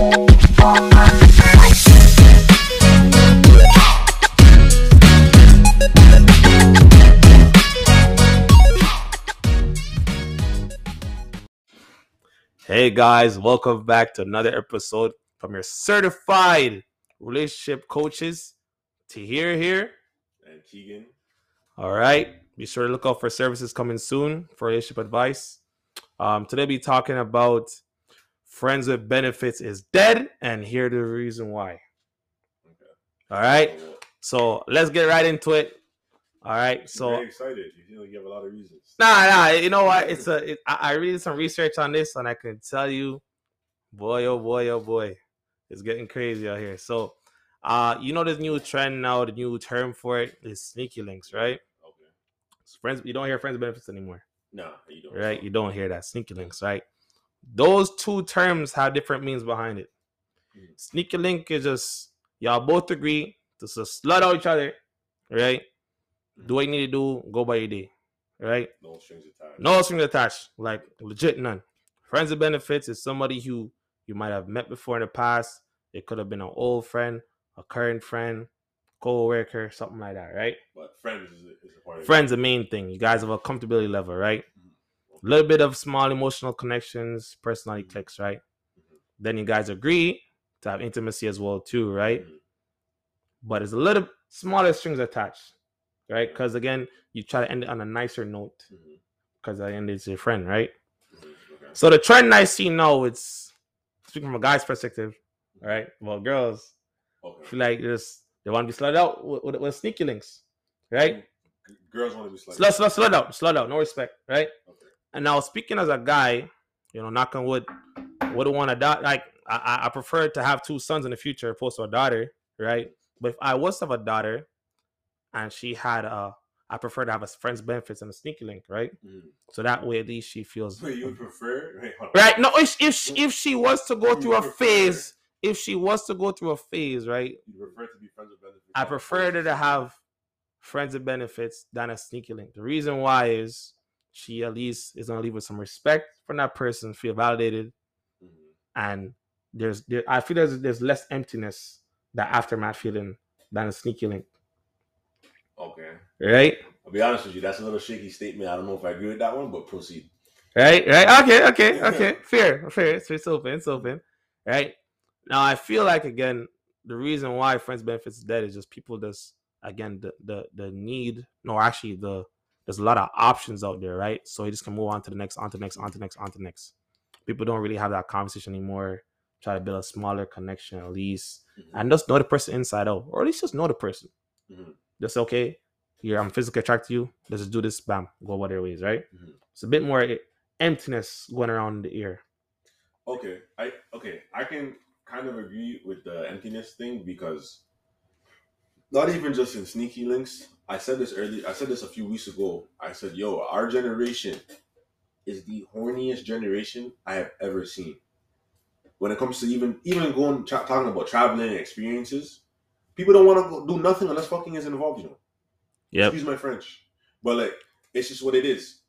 Hey guys, welcome back to another episode from your certified relationship coaches. Tahir here. and Keegan. All right. Be sure to look out for services coming soon for relationship advice. Um, today be talking about friends with benefits is dead, and here the reason why. Okay. All right. So, let's get right into it. All right. So very excited. You feel like you have a lot of reasons. Nah, nah. You know what? It's a. It, I, I read some research on this, and I can tell you, boy, oh boy, oh boy, it's getting crazy out here. So, uh, you know, this new trend now. The new term for it is sneaky links, right? Okay. Friends, you don't hear friends with benefits anymore, No, you don't. right? You don't hear that sneaky links, right? Those two terms have different means behind it. Mhm. Sneaky link is just y'all both agree to just slut out each other, right? Do what you need to do, go by your day, right? No strings attached. No strings attached, like legit none. Friends with benefits is somebody who you might have met before in the past. It could have been an old friend, a current friend, co-worker, something like that, right? But friends is is a part of Friends the main thing. You guys have a comfortability level, right? A little bit of small emotional connections, personality Mhm. clicks, right? Then you guys agree to have intimacy as well, too, right? Mhm. But it's a little smaller strings attached, right? Because again, you try to end it on a nicer note because I end it's your friend, right? Mhm. Okay. So the trend I see now, it's speaking from a guy's perspective, right? Well, girls Okay. feel like this they want to be slid out with, with, with sneaky links, right? Girls want to be slut. Slow, slow, slow out, slow out, no respect, right? Okay. And now speaking as a guy, you know, knock on wood, wouldn't want to die. Like I, I- I prefer to have two sons in the future opposed to a daughter, right? But if I was to have a daughter, and she had a, I prefer to have a friend's benefits and a sneaky link, right? Mhm. So that way at least she feels Wait, you would prefer? Wait, right no if, if she, if she was to go You through a phase if she was to go through a phase right You prefer to be friends with benefits? i prefer to have friends with benefits than a sneaky link the reason why is she at least is to leave with some respect from that person feel validated Mhm. and there's there, i feel there's there's less emptiness that aftermath feeling than a sneaky link Okay. right I'll be honest with you. That's a little shaky statement. I don't know if I agree with that one, but proceed. right right okay okay okay fair fair it's, it's open it's open right now i feel like again the reason why friends benefits is dead is just people just again the the, the need no actually the there's a lot of options out there right so you just can move on to the next on to the next on to the next on to the next people don't really have that conversation anymore try to build a smaller connection at least Mhm. and just know the person inside out or at least just know the person Mhm. just okay here i'm physically attracted to you let's just do this bam go about their ways right Mhm. it's a bit more emptiness going around the ear Okay, I okay, I can kind of agree with the emptiness thing because not even just in sneaky links. I said this earlier. I said this a few weeks ago. I said, "Yo, our generation is the horniest generation I have ever seen." When it comes to even even going tra- talking about traveling experiences, people don't want to do nothing unless fucking is involved. You know. yep Excuse my French, but like it's just what it is.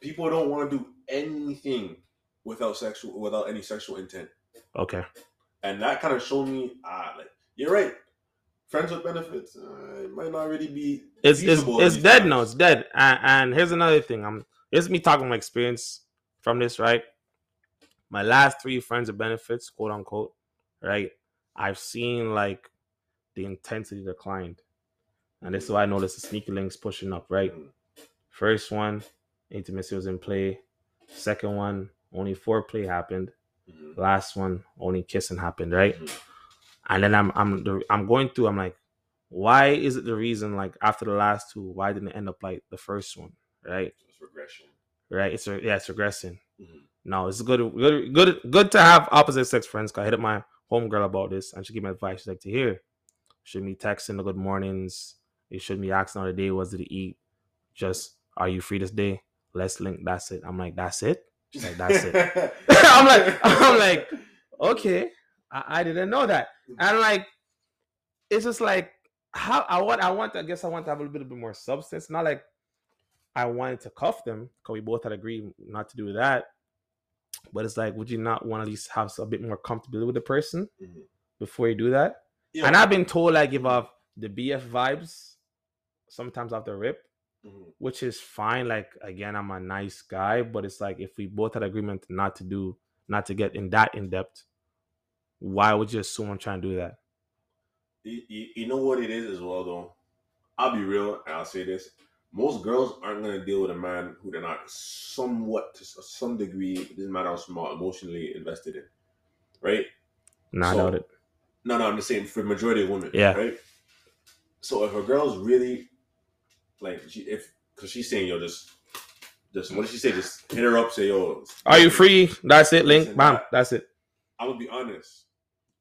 People don't want to do anything without sexual without any sexual intent okay and that kind of showed me ah like you're right friends with benefits uh, it might not really be it's it's, it's dead times. now it's dead and, and here's another thing i'm is me talking my experience from this right my last three friends of benefits quote unquote right i've seen like the intensity declined and this is why i noticed the sneaky links pushing up right Mhm. first one intimacy was in play second one only foreplay happened Mhm. last one only kissing happened right Mhm. And then I'm I'm the, I'm going through. I'm like, why is it the reason? Like after the last two, why didn't it end up like the first one? Right, it's regression right. It's a, yeah, it's regressing. Mhm. No, it's good, good, good, good to have opposite sex friends. Cause I hit up my homegirl about this, and she gave me advice. She's like, Tahir, should be texting the good mornings. You shouldn't be asking how the day was to eat. Just are you free this day? Let's link. That's it. I'm like, that's it. She's like, that's it. I'm like, I'm like, okay, I, I didn't know that. And like, it's just like how I want. I want. I guess I want to have a little bit more substance. Not like I wanted to cuff them because we both had agreed not to do that. But it's like, would you not want to at least have a bit more comfortability with the person Mhm. before you do that? Yeah. And I've been told I give off the BF vibes sometimes off the rip, Mhm. which is fine. Like again, I'm a nice guy, but it's like if we both had agreement not to do, not to get in that in depth, why would you assume I'm trying to do that? You, you, you know what it is as well, though. I'll be real, and I'll say this: most girls aren't gonna deal with a man who they're not somewhat, to some degree, it doesn't matter how small, emotionally invested in, right? I So- doubt it. No, no, I'm just saying for the majority of women, Yeah. right? So if a girl's really like, she, if because she's saying, yo, just, just what did she say? Just hit her up, say, yo, Are you free? That's it, Link. Bam. that- That's it. I'm gonna be honest.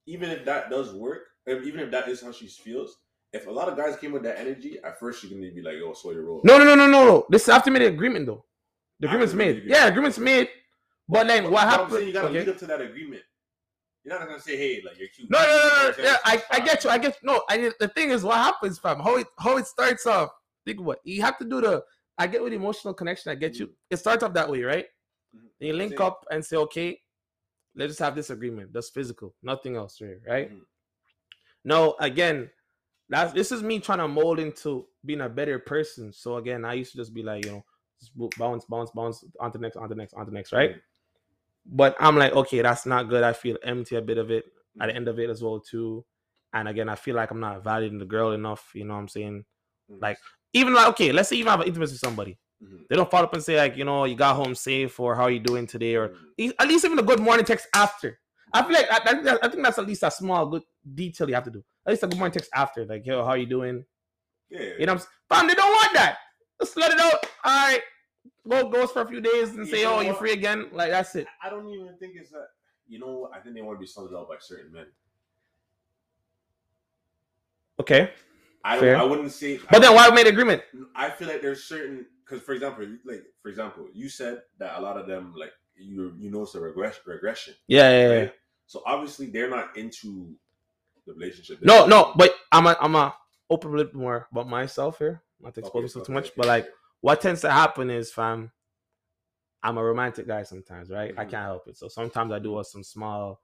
Even if that does work, even if that is how she feels, if a lot of guys came with that energy, at first you're gonna be like, "Yo, so your role." No, no, no, no, no, no. This is after made the agreement though. The agreement's After made. Yeah, agreement. agreement's made. But then But- what happened? you gotta okay. lead up to that agreement. You're not gonna say, "Hey, like you're cute." No, no, no, no, You know no. what I'm? Yeah, I, I get you. I get. No, I the thing is what happens, fam. How it how it starts off. Think what you have to do the. I get with emotional connection. I get you. It starts off that way, right? Mhm. You link Same. up and say, okay, let's just have this agreement. That's physical, nothing else, right? Right? Mhm. No, again, that's this is me trying to mold into being a better person. So again, I used to just be like, you know, just bounce, bounce, bounce on to next, on to next, on to next, right? Mhm. But I'm like, okay, that's not good. I feel empty a bit of it at the Mhm. end of it as well too. And again, I feel like I'm not valuing the girl enough. You know what I'm saying? Mhm. Like, even like, okay, let's say you even have an intimacy with somebody. Mhm. They don't follow up and say like, you know, you got home safe or how are you doing today, or Mhm. e- at least even a good morning text after. I feel like I, I, think I think that's at least a small good detail you have to do. At least a good morning text after, like, yo, how are you doing? yeah, You know, what I'm fam, they don't want that. Just let it out. All right, go goes for a few days and You say, oh, you what? free again. Like that's it. I don't even think it's that. You know. I think they want to be sorted out by certain men. Okay, I. Fair. I wouldn't say. but then why we made agreement? I feel like there's certain because, for example, like for example, you said that a lot of them like you you notice a regression regression. Yeah, yeah, yeah. So obviously they're not into the relationship. No, no, but I'm a, I'm a open a little bit more about myself here. Not to expose Okay, myself too much, okay, but like what tends to happen is, fam, I'm a romantic guy sometimes, right? I Mhm. can't help it. So sometimes I do some small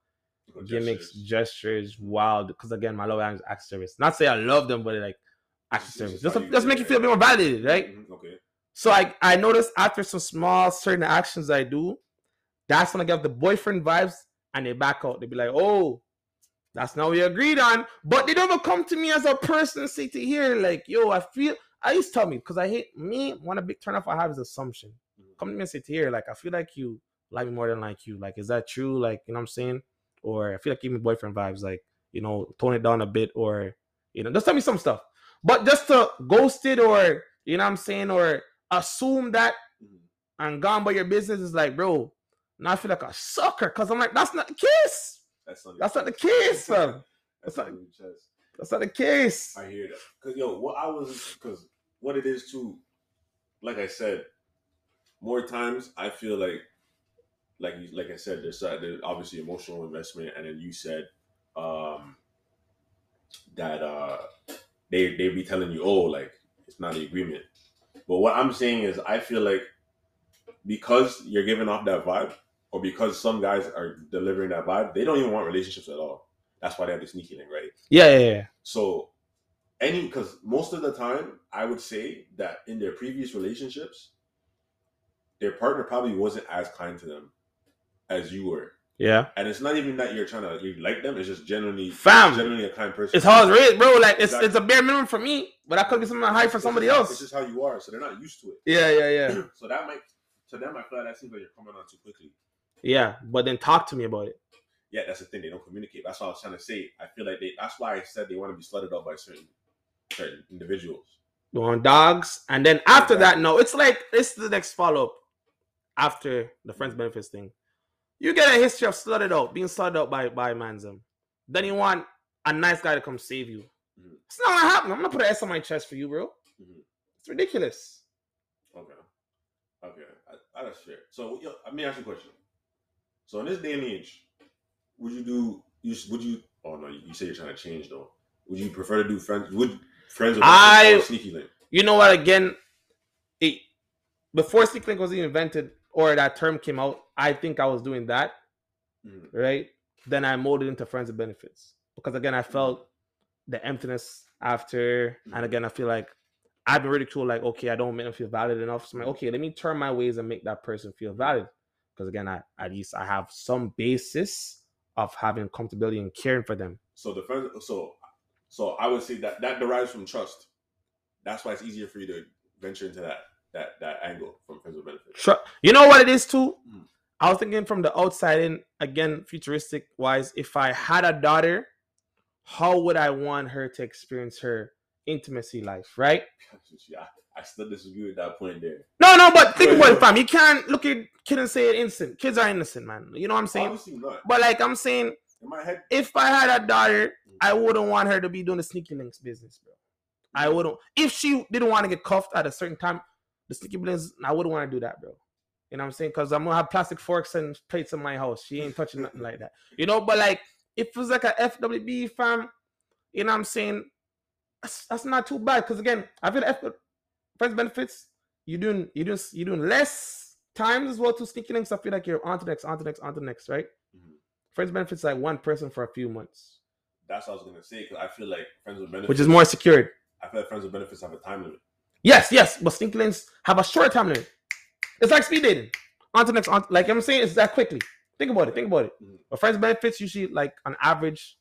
gimmicks, gestures. wild. Because again, my love language is acts of service. Not say I love them, but like acts of service. just Just, how to, you just make you feel a bit more validated, right? Mhm, Okay. So I I noticed after some small certain actions I do, that's when I get the boyfriend vibes, and they back out. They be like, "Oh, that's not what we agreed on." But they don't even come to me as a person say to here, like, "Yo, I feel." I used to tell me because I hate me. One of the big turn off I have is assumption. Mhm. Come to me and say to here, like, I feel like you like me more than like you. Like, is that true? Like, you know what I'm saying? Or I feel like even boyfriend vibes. Like, you know, tone it down a bit, or you know, just tell me some stuff. But just to ghost it, or you know what I'm saying, or assume that and gone by your business is like, bro, now I feel like a sucker because I'm like, that's not the case. That's not. That's not the case, fam. That's That's not not- your chest. That's not the case. I hear that. Cause yo, what I was, cause what it is too, like I said, more times I feel like, like you- like I said, there's, uh, there's obviously emotional investment, and then you said, um, that uh, they they be telling you, oh, like it's not the agreement. But what I'm saying is, I feel like because you're giving off that vibe, or because some guys are delivering that vibe, they don't even want relationships at all. That's why they have the sneaky link, right? Yeah, yeah, yeah. So, any because most of the time, I would say that in their previous relationships, their partner probably wasn't as kind to them as you were. Yeah. And it's not even that you're trying to you like them; it's just generally, Fam, generally a kind person. It's how it's raised, bro. Like it's Exactly. it's a bare minimum for me, but I could be something high for It's somebody just- else. It's just how you are, so they're not used to it. Yeah, yeah, yeah. So that might to them, I feel like that seems like you're coming on too quickly. Yeah, but then talk to me about it. Yeah, that's the thing; they don't communicate. That's what I was trying to say. I feel like they. That's why I said they want to be slutted out by certain certain individuals. Want dogs, and then after that, no, it's like it's the next follow up after the friends benefits thing. You get a history of slutted out, being slutted out by by manzum. Then you want a nice guy to come save you. Mhm. It's not gonna happen. I'm gonna put an S on my chest for you, bro. Mhm. It's ridiculous. Okay. Okay. I, I, that's fair. So yo, let me ask you a question. So in this day and age, would you do you would you oh no, you, you say you're trying to change though. Would you prefer to do friends would friends with I- or sneaky link? You know what? Again, it before Sneak Link was even invented or that term came out, I think I was doing that, Mhm. right? Then I molded into friends with benefits because again, I felt the emptiness after, Mhm. and again, I feel like I've been ridiculed. Like, okay, I don't make them feel valid enough. So I'm like, okay, let me turn my ways and make that person feel valid. Because again, I at least I have some basis of having comfortability and caring for them. So the friend, so so I would say that that derives from trust. That's why it's easier for you to venture into that that that angle from friends with benefits. Tru- You know what it is too? I was thinking from the outside in, again, futuristic wise, if I had a daughter, how would I want her to experience her intimacy life, right? yeah, I still disagree with that point there. No, no, but think about it, fam. You can't look at kid and say it innocent. Kids are innocent, man. You know what I'm saying? Obviously not. But like I'm saying, head, if I had a daughter, I mm-hmm. wouldn't want her to be doing the sneaky links business, bro. I wouldn't. If she didn't want to get cuffed at a certain time, the sneaky links, I wouldn't want to do that, bro. You know what I'm saying? Because I'm gonna have plastic forks and plates in my house. She ain't touching nothing like that. You know, but like if it was like a FWB fam, you know what I'm saying? That's, that's not too bad. Because again, I feel F friends benefits, you doing you doing you doing less times as well to sneaky links. I feel like you're on to next, on to next, on to next, right? Mhm. Friends benefits like one person for a few months, that's what I was gonna say because I feel like friends with benefits, which is more secured. I feel like friends with benefits have a time limit. Yes, yes, but sneaky links have a short time limit. It's like speed dating. On to next, on like I'm saying, it's that quickly. Think about it. Think about it. Mhm. But friends benefits usually like on average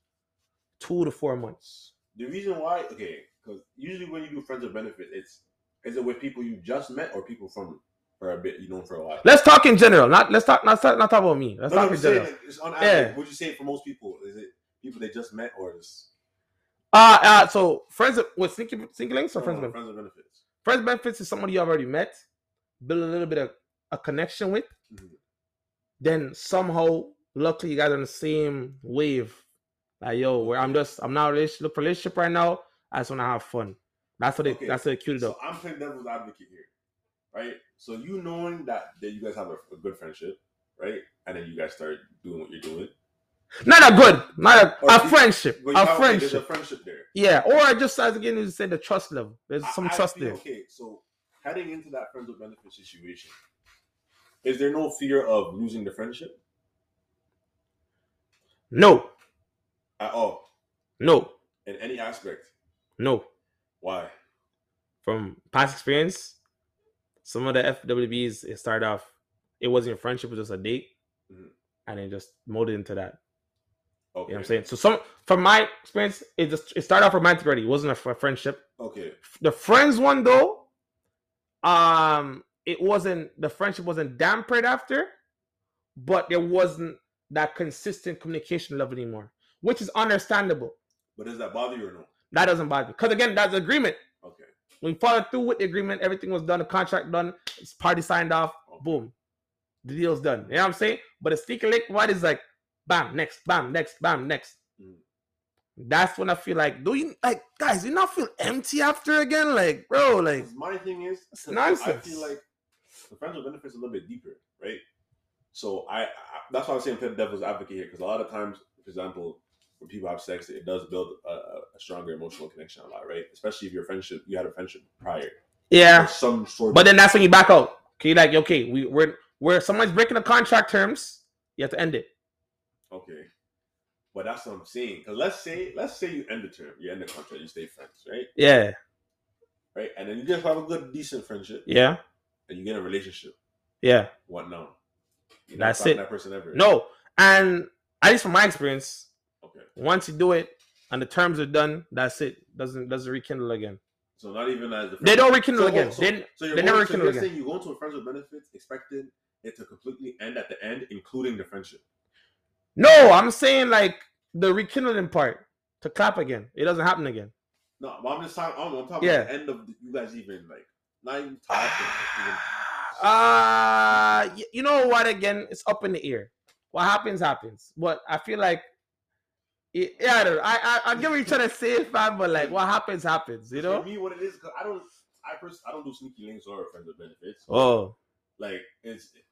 two to four months. The reason why, okay, because usually when you do friends with benefits, it's is it with people you just met or people from for a bit you know for a while. Let's talk in general. Not let's talk. Not not talk about me. Let's No, no, talk I'm in general. like, it's on Yeah. average. Would you say for most people is it people they just met or is Uh, uh so friends with sneaky sneaky links or no, friends no, with friends with benefits? friends benefits is somebody you already met, build a little bit of a connection with, Mhm. then somehow luckily you guys are on the same wave. Like yo, where I'm just I'm not relationship look for relationship right now. I just want to have fun. That's what they Okay, that's what they it So up. I'm playing devil's advocate here, right? So you knowing that that you guys have a, a good friendship, right? And then you guys start doing what you're doing. Not a good, not a, Or a you- friendship, a have- okay, There's a friendship. friendship there. Yeah, or I just as again you said the trust level. There's I- some I trust there. Okay, so heading into that friends with benefits situation, is there no fear of losing the friendship No, at all no, in any aspect? no. Why? From past experience, some of the FWBs it started off. It wasn't a friendship; it was just a date, Mhm. and it just molded into that. Okay. You know what I'm saying? So some from my experience, it just it started off romantic already. It wasn't a fr- friendship. Okay. The friends one though, um, it wasn't the friendship wasn't dampered after, but there wasn't that consistent communication level anymore, which is understandable. But does that bother you or no? That doesn't bother me because again, that's agreement. Okay. We followed through with the agreement. Everything was done. The contract done. It's party signed off. Boom. The deal's done. You know what I'm saying? But a sneaker link, what is like, bam, next, bam, next, bam, next. Mhm. That's when I feel like, do you like, guys? You not feel empty after again? Like, bro, like my thing is, nonsense. I feel like the friends with benefits a little bit deeper, right? So I, I that's why I'm saying the devil's advocate here because a lot of times, for example, when people have sex, it does build a, a stronger emotional connection a lot, right? Especially if your friendship, you had a friendship prior, yeah. some sort. But then that's when you back out. Okay, like, okay, we we're where someone's breaking the contract terms, you have to end it. okay, but that's what I'm saying. Because let's say, let's say you end the term, you end the contract, you stay friends, right? Yeah, Right, and then you just have a good, decent friendship, yeah, and you get a relationship. yeah. What now? You're That's it. That person ever? No, and at least from my experience, Okay. once you do it and the terms are done, that's it. Doesn't doesn't rekindle again. So not even as the They don't rekindle So, again. so, They- so they never rekindle you're again. saying you go into a friends with benefits expecting it to completely end at the end, including the friendship. No, I'm saying like the rekindling part to clap again. It doesn't happen again. No, but I'm just talking. I'm, I'm talking Yeah. about the end of you guys even like not even talking. even, Uh you know what? Again, it's up in the air. What happens happens. But I feel like, it, yeah, I don't know. I I, I get what you're trying to say, fam. But like, what happens happens. You know? for me, what it is, because I don't, I pers- I don't do sneaky links or friends with benefits. Oh, Like it's, it,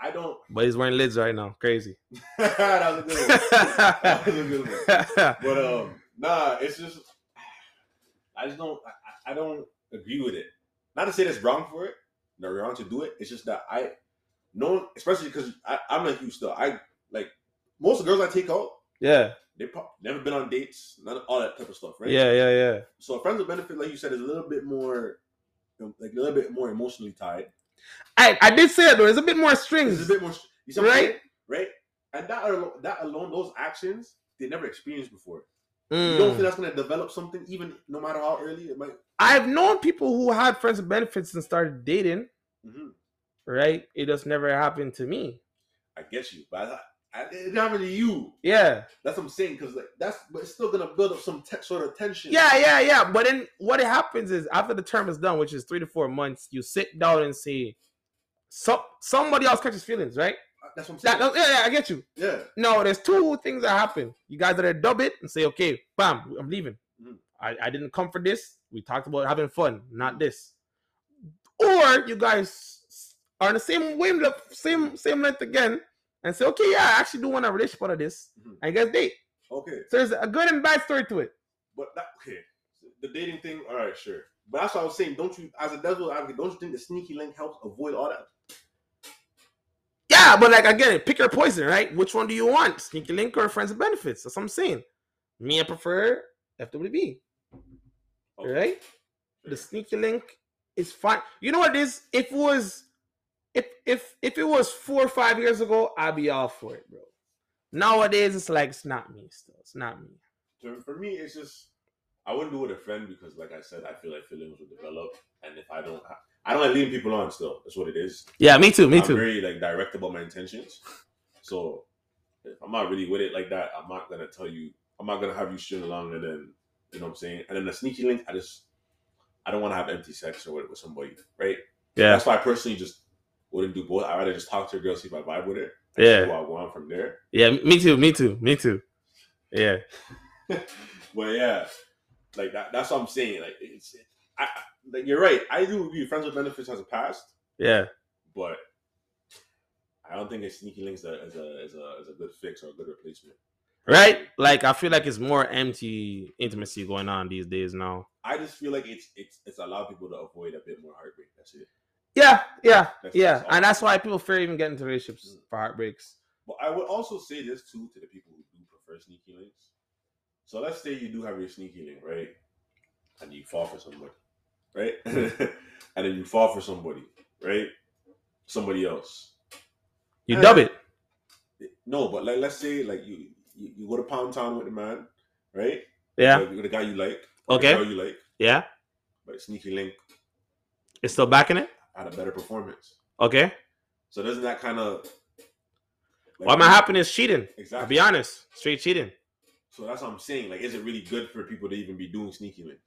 I don't. but he's wearing lids right now. Crazy. that was a good one. That was a good one. But um, nah, it's just I just don't I, I don't agree with it. Not to say that's wrong for it, no wrong to do it. It's just that I no especially because I'm like you still. I like most of the girls I take out. Yeah. They pro- never been on dates, none of all that type of stuff, right? Yeah, yeah, yeah. So friends with benefit, like you said, is a little bit more, like a little bit more emotionally tied. I I did say it though. It's a bit more strings. It's a bit more, you see right? Right. And that alone, that alone, those actions they never experienced before. Mm. You don't think that's going to develop something, even no matter how early it might. I've known people who had friends with benefits and started dating. Mm-hmm. Right. It just never happened to me. I get you, but it happened to you. Yeah. That's what I'm saying. Because like that's, but it's still gonna build up some te- sort of tension. Yeah, yeah, yeah. But then what happens is after the term is done, which is three to four months, you sit down and say, "Some somebody else catches feelings, right?" Uh, That's what I'm saying. That, yeah, yeah, I get you. yeah. No, there's two things that happen. You guys are dub it and say, "Okay, bam, I'm leaving. Mhm. I, I didn't come for this. We talked about having fun, not this." Or you guys are on the same wavelength, same same length again, and say, "Okay, yeah, I actually do want a relationship out of this." Mhm. And you guys date. Okay. So there's a good and bad story to it. But that okay, the dating thing, all right, sure. But that's what I was saying. Don't you, as a devil advocate, don't you think the sneaky link helps avoid all that? Yeah, but like again, pick your poison, right? Which one do you want? Sneaky link or friends and benefits? That's what I'm saying. Me, I prefer FWB, Okay, right? The sneaky link is fine. You know what it is? If it was, if if if it was four or five years ago, I'd be all for it, bro. Nowadays, it's like it's not me. Still, it's not me. For me, it's just I wouldn't do it with a friend because, like I said, I feel like feelings will develop, and if I don't, I don't like leading people on. Still, that's what it is. Yeah, me too. Me I'm too. very like direct about my intentions. So if I'm not really with it like that, I'm not gonna tell you. I'm not gonna have you string along and then you know what I'm saying. And then the sneaky link, I just I don't want to have empty sex or with, with somebody, right? Yeah, That's why I personally just wouldn't do both. I'd rather just talk to a girl, see if I vibe with her. Yeah. Go on from there. yeah. Me too. Me too. Me too. Yeah. but yeah, like that. That's what I'm saying. Like it's, I, I- like you're right. I do agree. Friends with benefits has a past, Yeah. but I don't think a sneaky links a, is a is a is a good fix or a good replacement. Right? Like I feel like it's more empty intimacy going on these days now. I just feel like it's it's it's allowed people to avoid a bit more heartbreak. That's it. Yeah, yeah, That's- yeah. that's. And that's why people fear even getting into relationships for heartbreaks. But I would also say this too to the people who do prefer sneaky links. So let's say you do have your sneaky link, right? And you fall for somebody, right? and then you fall for somebody, right? Somebody else. You Uh, dub it. No, but like let's say like you you, you go to Pound Town with the man, right? Yeah. With the guy you like, or the Okay. girl you like, Yeah. but sneaky link It's still backing it. Had a better performance. Okay. So doesn't that kind of like, What might happen is cheating. I'll be honest. Straight cheating. So that's what I'm saying. Like, is it really good for people to even be doing sneaky links?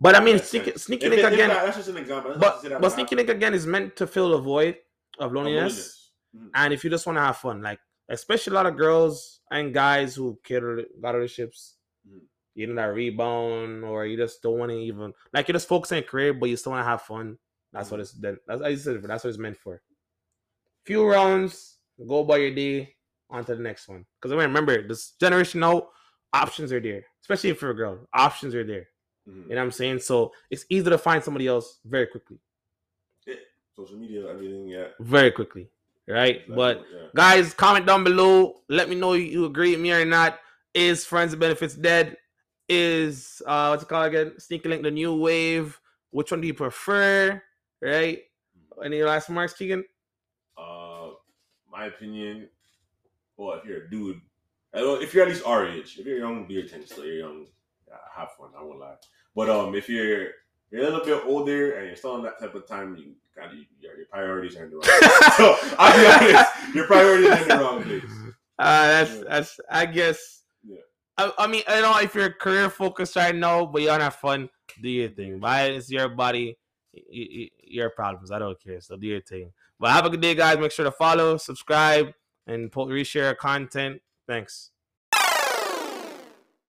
But I mean, sneaky, sneaky link again. that- that's just an example. That's But but sneaky link again is meant to fill the void of Of loneliness. Mhm. And if you just want to have fun, like especially a lot of girls and guys who cater got relationships, Mhm. you know that rebound, or you just don't want to even like you're just focus on your career, but you still want to have fun. That's what it's then. That's I said that's what it's meant for. Few rounds, go by your day, on to the next one. Because I mean, remember this generation now, options are there, especially if you're a girl. Options are there. Mhm. You know what I'm saying? So it's easy to find somebody else very quickly, Yeah. Social media, everything, yeah. very quickly, right? But yeah. Guys, comment down below. Let me know you agree with me or not. Is Friends of Benefits dead? Is uh what's it called again? Sneaky Link the new wave? Which one do you prefer? Right? Any last remarks, Keegan? Uh, my opinion. Well, if you're a dude, if you're at least our age, if you're young, do your thing still. You're young, yeah, have fun. I won't lie. But um, if you're you're a little bit older and you're still in that type of time, you kind of your, your priorities are in the wrong. place. so I'll be honest, your priorities are in the wrong place. Uh that's Yeah. that's I guess Yeah. I, I mean I know if you're career focused right now, but you wanna have fun, do your thing. But it's your body, your problems. I don't care. So do your thing. But have a good day, guys. Make sure to follow, subscribe, and reshare content. Thanks.